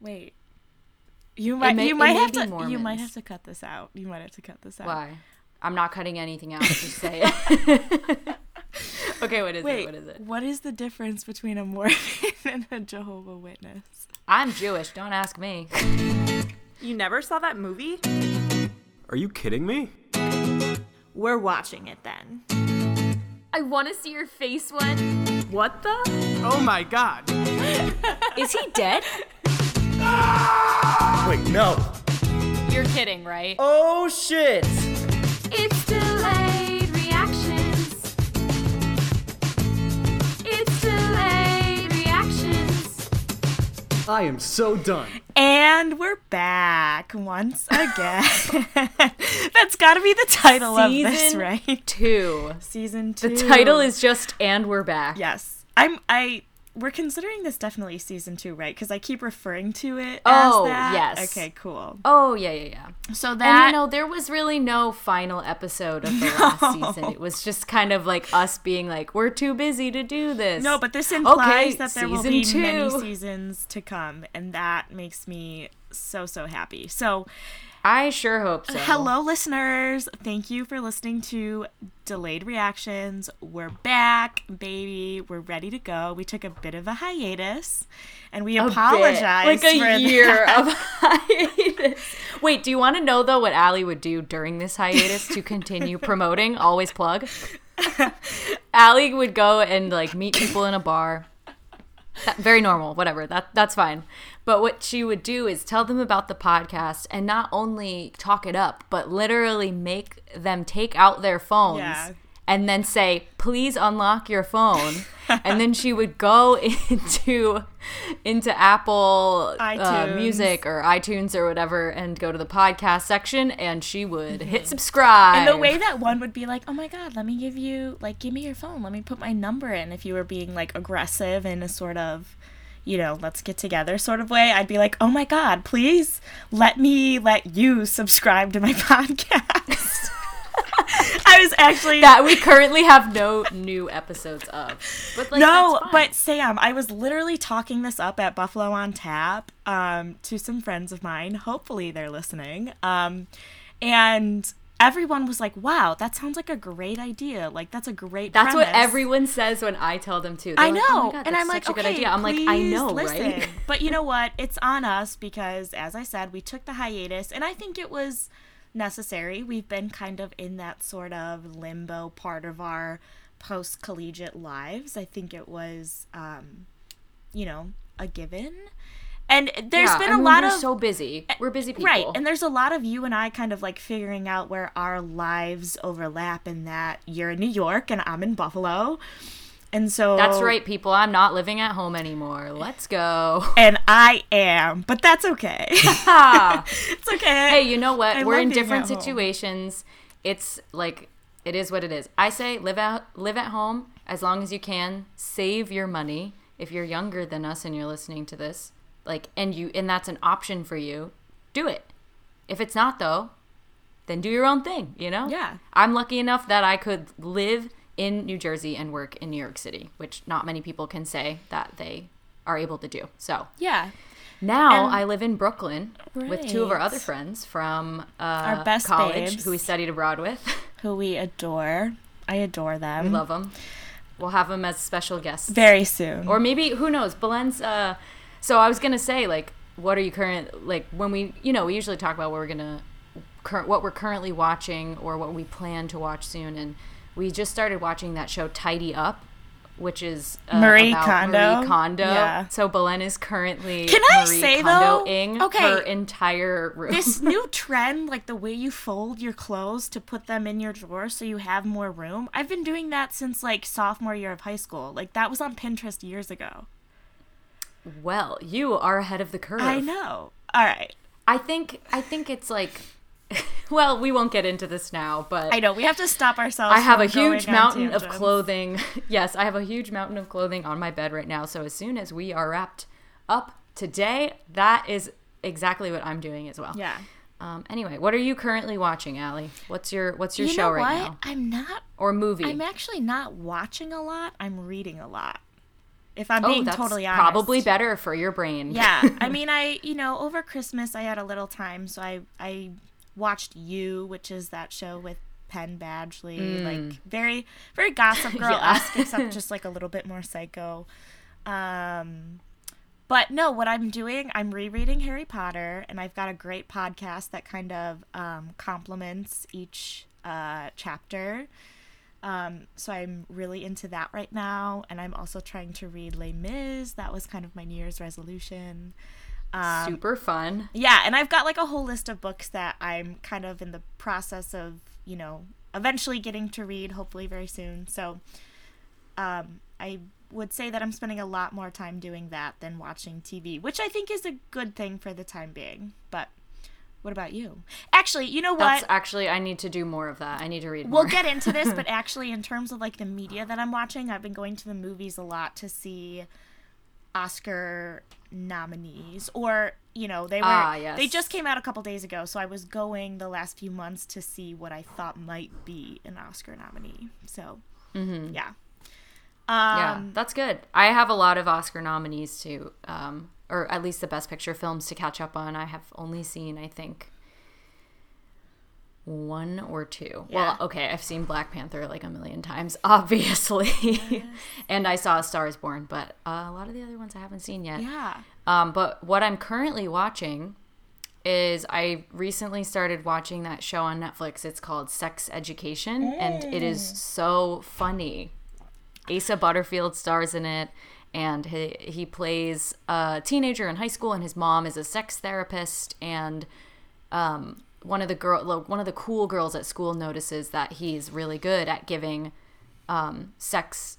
Wait. You might may- you might have be to you might have to cut this out. You might have to cut this out. Why? I'm not cutting anything out. Just say it. okay, what is Wait, it? What is it? what is the difference between a Mormon and a Jehovah Witness? I'm Jewish. Don't ask me. You never saw that movie? Are you kidding me? We're watching it then. I want to see your face one. What the? Oh my god. Is he dead? Wait, no. You're kidding, right? Oh shit! It's delayed reactions. It's delayed reactions. I am so done. And we're back once again. That's got to be the title of this, right? Two. Season two. The title is just "And We're Back." yes. I'm I. We're considering this definitely season two, right? Because I keep referring to it Oh, as that. yes. Okay, cool. Oh yeah, yeah, yeah. So And that you know, there was really no final episode of the last season. It was just kind of like us being like, "We're too busy to do this." No, but this implies Okay, that there will be two. many seasons to come, and that makes me so so happy. So, I sure hope so. hello, listeners! Thank you for listening to Delayed Reactions. We're back, baby. We're ready to go. We took a bit of a hiatus, and we A bit. apologize. like a year that. of hiatus. Wait, do you want to know though what Allie would do during this hiatus to continue promoting? Always plug. Allie would go and like meet people in a bar. Very normal, whatever. That that's fine. But what she would do is tell them about the podcast and not only talk it up, but literally make them take out their phones Yeah. And then say, "Please unlock your phone." and then she would go into into Apple uh. Music or iTunes or whatever and go to the podcast section and she would hit subscribe. And the way that one would be like, "Oh my god, let me give you like give me your phone. Let me put my number in." If you were being like aggressive in a sort of, you know, let's get together sort of way, I'd be like, "Oh my god, please let me let you subscribe to my podcast." I was actually that we currently have no new episodes of. But like no, but Sam, I was literally talking this up at Buffalo on Tap um, to some friends of mine. Hopefully, they're listening. Um, and everyone was like, "Wow, that sounds like a great idea. Like that's a great." That's what everyone says when I tell them to. They're I like, know, "Oh my God, and I'm like, such a okay, good idea. I'm like, I know, listen. right? but you know what? It's on us because, as I said, we took the hiatus, and I think it was necessary. We've been kind of in that sort of limbo part of our post collegiate lives. I think it was, um, you know, a given. And there's Yeah, been a lot we're of so busy. We're busy people. Right, and there's a lot of you and I kind of like figuring out where our lives overlap in that you're in New York and I'm in Buffalo. And so That's right, people. I'm not living at home anymore. Let's go. And I am, but that's okay. It's okay. hey, you know what? I We're in different at home. situations. It's like it is what it is. I say live out live at home as long as you can. Save your money. If you're younger than us and you're listening to this, like and you and that's an option for you, do it. If it's not though, then do your own thing, you know? Yeah. I'm lucky enough that I could live in New Jersey and work in New York City, which not many people can say that they are able to do. So, Yeah. now And- I live in Brooklyn with two of our other friends from uh, Our best college babes. who we studied abroad with. Who we adore. I adore them. we love them. We'll have them as special guests. Very soon. or maybe, who knows? Belen's. Uh, so I was going to say, like, what are you current, like, when we, you know, we usually talk about what we're going to, cur- what we're currently watching or what we plan to watch soon. And we just started watching that show Tidy Up. Which is uh, Marie about Kondo? Marie Kondo. Yeah. So Belen is currently Can I Marie say, though- okay, her entire room. this new trend, like the way you fold your clothes to put them in your drawer so you have more room, I've been doing that since like sophomore year of high school. Like that was on Pinterest years ago. Well, you are ahead of the curve. I know. All right. I think I think it's like well, we won't get into this now, but I know. We have to stop ourselves. I have a huge mountain of clothing. yes, I have a huge mountain of clothing on my bed right now. So as soon as we are wrapped up today, that is exactly what I'm doing as well. Yeah. Um, anyway, what are you currently watching, Allie? What's your What's your you show know right what? now I'm not. or movie? I'm actually not watching a lot. I'm reading a lot. If I'm Oh, being totally honest. probably better for your brain. Yeah. I mean, I, you know, over Christmas I had a little time, so I I watched You, which is that show with Penn Badgley, like very very gossip girl esque, except just like a little bit more psycho. Um but no, what I'm doing, I'm rereading Harry Potter, and I've got a great podcast that kind of um, complements each uh, chapter. Um, so I'm really into that right now, and I'm also trying to read Les Mis. That was kind of my New Year's resolution. Um, Super fun. yeah, and I've got like a whole list of books that I'm kind of in the process of, you know, eventually getting to read, hopefully very soon. So, um, I would say that I'm spending a lot more time doing that than watching TV, which I think is a good thing for the time being. But what about you? Actually, you know what? That's actually I need to do more of that. I need to read more. We'll get into this, but actually, in terms of like the media that I'm watching, I've been going to the movies a lot to see Oscar nominees, or you know, they were Ah, yes. they just came out a couple days ago, so I was going the last few months to see what I thought might be an Oscar nominee. So, yeah. Um, yeah, that's good. I have a lot of Oscar nominees to, um, or at least the Best Picture films to catch up on. I have only seen, I think, one or two. Yeah. Well, okay, I've seen Black Panther like a million times, obviously, and I saw A Star Is Born, but uh, a lot of the other ones I haven't seen yet. yeah. Um, but what I'm currently watching is I recently started watching that show on Netflix. It's called Sex Education, and it is so funny. Asa Butterfield stars in it, and he, he plays a teenager in high school, and his mom is a sex therapist, and um, one of the girl, one of the cool girls at school notices that he's really good at giving um, sex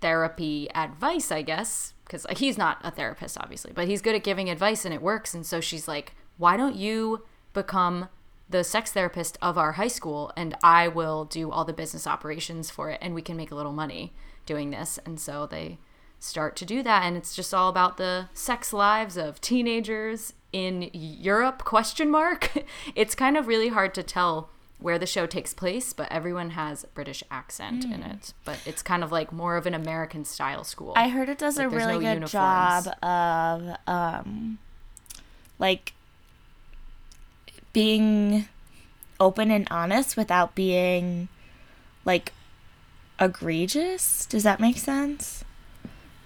therapy advice, I guess, because he's not a therapist, obviously, but he's good at giving advice and it works. And so she's like, why don't you become the sex therapist of our high school and I will do all the business operations for it and we can make a little money doing this. And so they start to do that and it's just all about the sex lives of teenagers in Europe question mark. it's kind of really hard to tell where the show takes place, but everyone has a British accent in it. But it's kind of like more of an American style school. I heard it does Like, a really no good job of um like being open and honest without being like egregious. Does that make sense?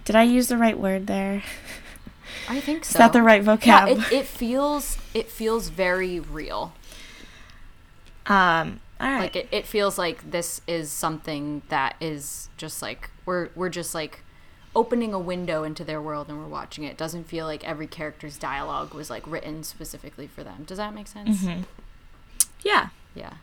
Did I use the right word there? I think so. Is that the right vocab? Yeah, it, it feels it feels very real. um all right. Like it, it feels like this is something that is just like we're we're just like opening a window into their world and we're watching it. It doesn't feel like every character's dialogue was like written specifically for them. Does that make sense? Mm-hmm. yeah. Yeah.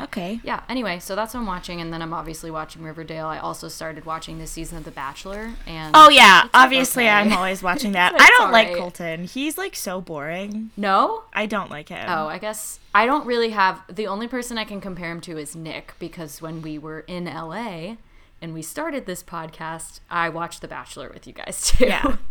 Okay. Yeah. Anyway, so that's what I'm watching, and then I'm obviously watching Riverdale. I also started watching this season of The Bachelor, and Oh yeah, obviously okay. I'm always watching that. I don't like alright. Colton. He's like so boring. no, I don't like him. Oh, I guess I don't really have the only person I can compare him to is Nick because when we were in LA and we started this podcast, I watched The Bachelor with you guys too. Yeah.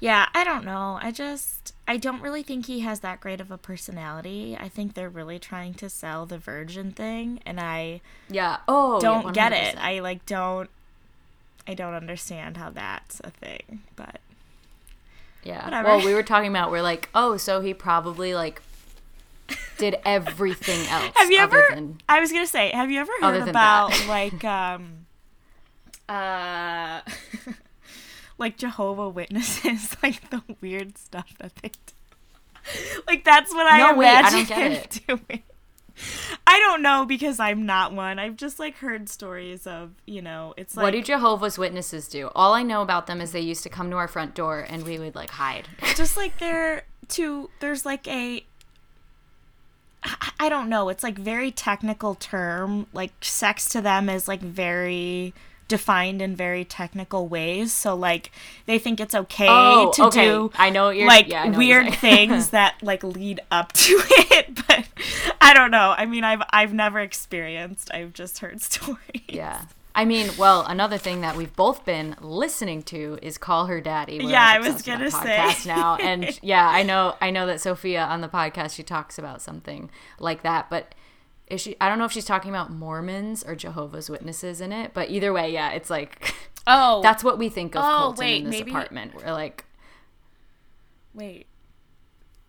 Yeah, I don't know. I just I don't really think he has that great of a personality. I think they're really trying to sell the virgin thing and I yeah. Oh, don't yeah, get it. I like don't I don't understand how that's a thing. But yeah. whatever. Well, we were talking about we're like, oh, so he probably like did everything else. have you ever Than, I was going to say, have you ever heard about that. like um uh like Jehovah Witnesses, like the weird stuff that they do. Like that's what I No, wait, I imagine don't him it. doing. I don't know because I'm not one. I've just like heard stories of, you know, it's like what do Jehovah's Witnesses do? All I know about them is they used to come to our front door and we would like hide. just like they're to there's like a I don't know, it's like very technical term. Like sex to them is like very defined in very technical ways. So like they think it's okay Oh, to okay. do I know like yeah, know weird things that like lead up to it, but I don't know. I mean, I've I've never experienced. I've just heard stories. Yeah. I mean, well, another thing that we've both been listening to is "Call Her Daddy." Yeah, I was gonna say. now, and yeah, I know, I know that Sophia on the podcast she talks about something like that, but is she? I don't know if she's talking about Mormons or Jehovah's Witnesses in it, but either way, yeah, it's like Oh, That's what we think of Oh, Colton wait, in this maybe- apartment. We're like, wait.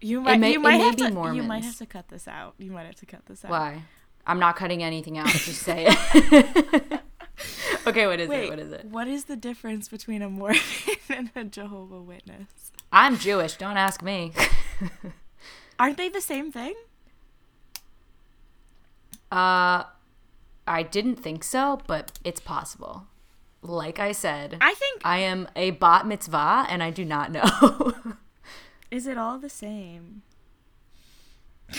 You might. may- you might have be to. You might have to cut this out. You might have to cut this out. why? I'm not cutting anything out. Just say it. okay, what is Wait, it? What is it? What is the difference between a Mormon and a Jehovah Witness? I'm Jewish. Don't ask me. Aren't they the same thing? Uh, I didn't think so, but it's possible. Like I said, I think. I am a bat mitzvah, and I do not know. Is it all the same?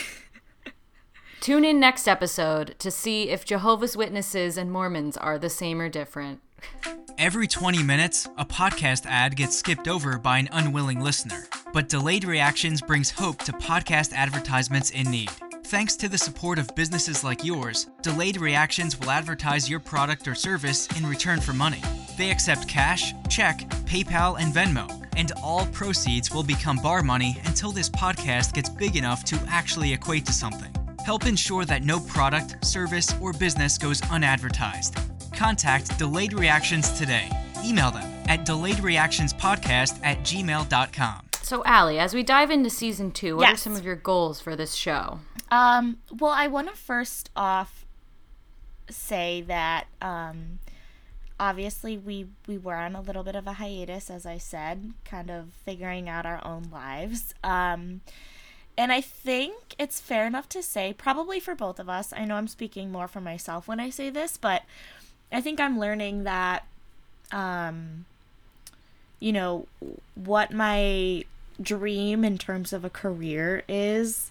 Tune in next episode to see if Jehovah's Witnesses and Mormons are the same or different. Every 20 minutes, a podcast ad gets skipped over by an unwilling listener. But Delayed Reactions brings hope to podcast advertisements in need. Thanks to the support of businesses like yours, Delayed Reactions will advertise your product or service in return for money. They accept cash, check, PayPal, and Venmo, and all proceeds will become bar money until this podcast gets big enough to actually equate to something. Help ensure that no product, service, or business goes unadvertised. Contact Delayed Reactions today. Email them at delayedreactionspodcast at gmail.com. So, Allie, as we dive into season two, what are Yes. some of your goals for this show? Um, well, I want to first off say that um, obviously we we were on a little bit of a hiatus, as I said, kind of figuring out our own lives. Um, and I think it's fair enough to say, probably for both of us. I know I'm speaking more for myself when I say this, but I think I'm learning that, um, you know, what my dream in terms of a career is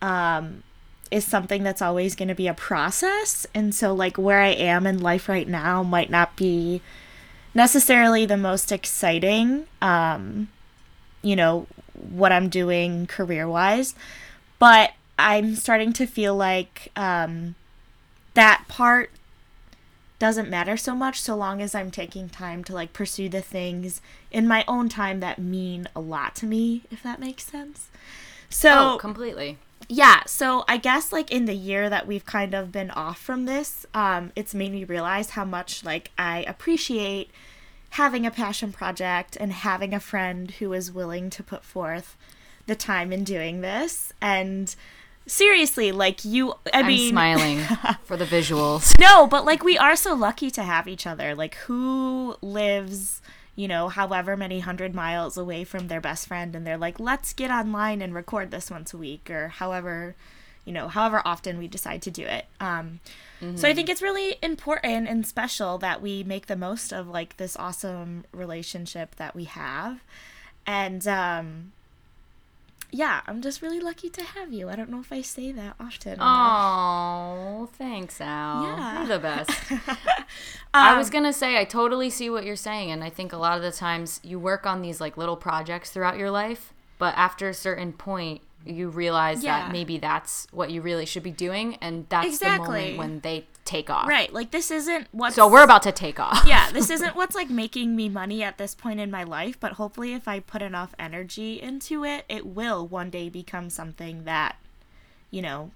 um, is something that's always going to be a process. And so, like, where I am in life right now might not be necessarily the most exciting, um, you know, what I'm doing career wise. But I'm starting to feel like um, that part doesn't matter so much so long as I'm taking time to like pursue the things in my own time that mean a lot to me, if that makes sense. So, oh, completely. Yeah, so I guess like in the year that we've kind of been off from this, um, it's made me realize how much like I appreciate having a passion project and having a friend who is willing to put forth the time in doing this. And seriously, like you, I I'm mean, smiling for the visuals. no, but like we are so lucky to have each other. Like who lives, you know, however many hundred miles away from their best friend and they're like, let's get online and record this once a week or however, you know, however often we decide to do it. Um, So I think it's really important and special that we make the most of like this awesome relationship that we have. And um yeah, I'm just really lucky to have you. I don't know if I say that often. Oh, thanks, Al. Yeah. You're the best. I Um, was gonna say I totally see what you're saying, and I think a lot of the times you work on these like little projects throughout your life, but after a certain point, you realize Yeah. that maybe that's what you really should be doing, and that's the moment when they take off. Right, like this isn't what So we're about to take off. yeah, this isn't what's like making me money at this point in my life, but hopefully if I put enough energy into it, it will one day become something that you know.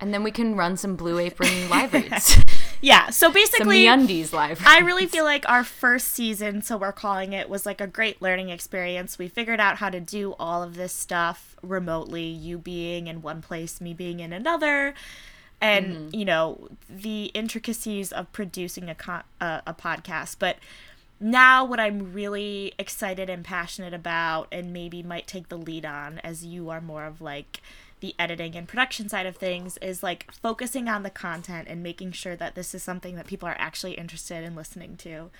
and then we can run some Blue Apron live reads, Yeah, so basically MeUndies live. I really feel like our first season, so we're calling it, was like a great learning experience. We figured out how to do all of this stuff remotely, you being in one place, me being in another. And, you know, the intricacies of producing a, con- uh, a podcast. But now, what I'm really excited and passionate about, and maybe might take the lead on, as you are more of like the editing and production side of things, is like focusing on the content and making sure that this is something that people are actually interested in listening to.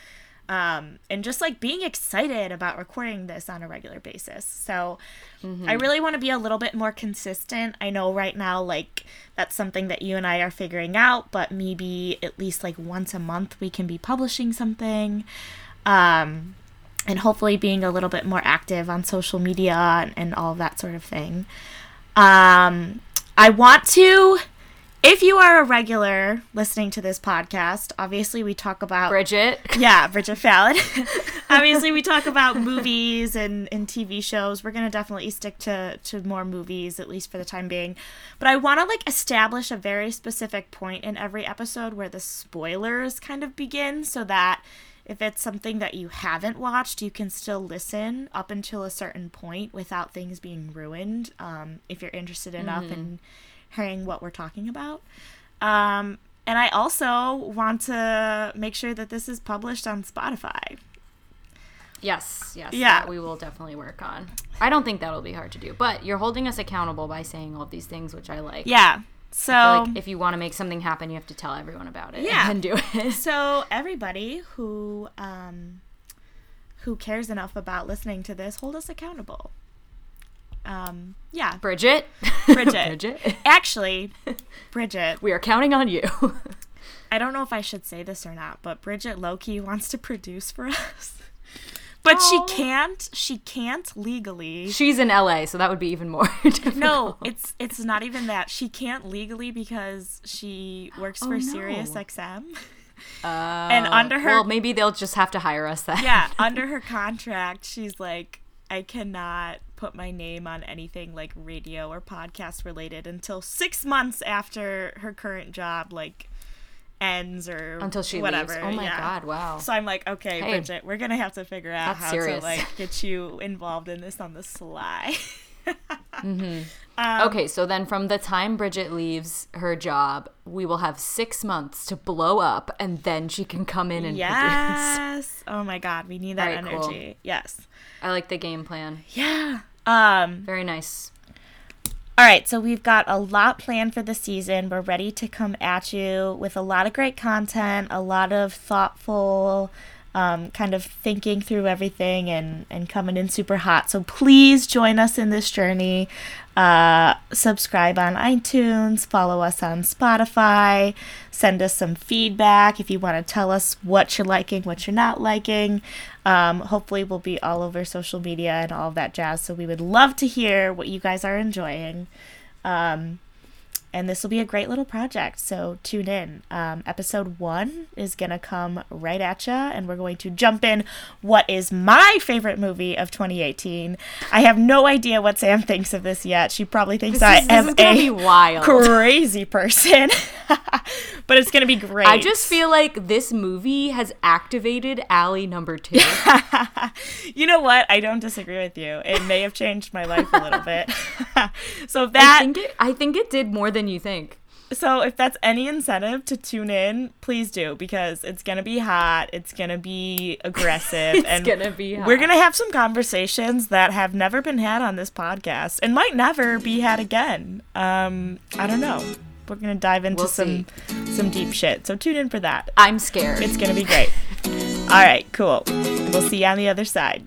Um, and just like being excited about recording this on a regular basis. So I really want to be a little bit more consistent. I know right now, like, that's something that you and I are figuring out, but maybe at least like once a month we can be publishing something. Um, and hopefully being a little bit more active on social media and, and all that sort of thing. Um, I want to, if you are a regular listening to this podcast, obviously we talk about Bridget. yeah, Bridget Fallon. Obviously, we talk about movies and, and TV shows. We're gonna definitely stick to to more movies, at least for the time being. But I want to like establish a very specific point in every episode where the spoilers kind of begin, so that if it's something that you haven't watched, you can still listen up until a certain point without things being ruined. Um, if you're interested enough in hearing what we're talking about. Um, and I also want to make sure that this is published on Spotify. Yes, yes. Yeah. we will definitely work on. I don't think that'll be hard to do, but you're holding us accountable by saying all of these things, which I like. Yeah. So like if you want to make something happen, you have to tell everyone about it. Yeah. and do it. so everybody who um, who cares enough about listening to this, hold us accountable. Um, yeah, Bridget, Bridget. Bridget, Actually, Bridget, we are counting on you. I don't know if I should say this or not, but Bridget Loki wants to produce for us. But she can't. She can't legally. She's in LA, so that would be even more. difficult. No, it's it's not even that. She can't legally because she works Oh, for no. Sirius XM. Uh, and under her- well, maybe they'll just have to hire us then. Yeah, under her contract, she's like, I cannot put my name on anything like radio or podcast related until six months after her current job like ends or until she whatever. leaves. Oh my yeah. god! Wow. So I'm like, okay, Hey. Bridget, we're gonna have to figure out how serious. to like get you involved in this on the sly. okay, so then from the time Bridget leaves her job, we will have six months to blow up, and then she can come in and produce. yes. Oh my god, we need that cool. energy. Yes. I like the game plan. Yeah. Um. Very nice. All right, so we've got a lot planned for the season. We're ready to come at you with a lot of great content, a lot of thoughtful, um, kind of thinking through everything and, and coming in super hot. So please join us in this journey. Uh, subscribe on iTunes, follow us on Spotify, send us some feedback if you want to tell us what you're liking, what you're not liking. Um, hopefully, we'll be all over social media and all of that jazz. So, we would love to hear what you guys are enjoying. Um, and this will be a great little project. So, tune in. Um, episode one is going to come right at you, and we're going to jump in what is my favorite movie of 2018. I have no idea what Sam thinks of this yet. She probably thinks I is- am a wild. crazy person, but it's going to be great. I just feel like this movie has activated Allie number two. you know what? I don't disagree with you. It may have changed my life a little bit. so if I that think it. I think it did more than you think. so if that's any incentive to tune in, please do because it's gonna be hot. It's gonna be aggressive, It's and gonna be we're gonna have some conversations that have never been had on this podcast and might never be had again. Um, I don't know. We're gonna dive into We'll some some deep shit. So tune in for that. I'm scared. It's gonna be great. All right, cool. We'll see you on the other side.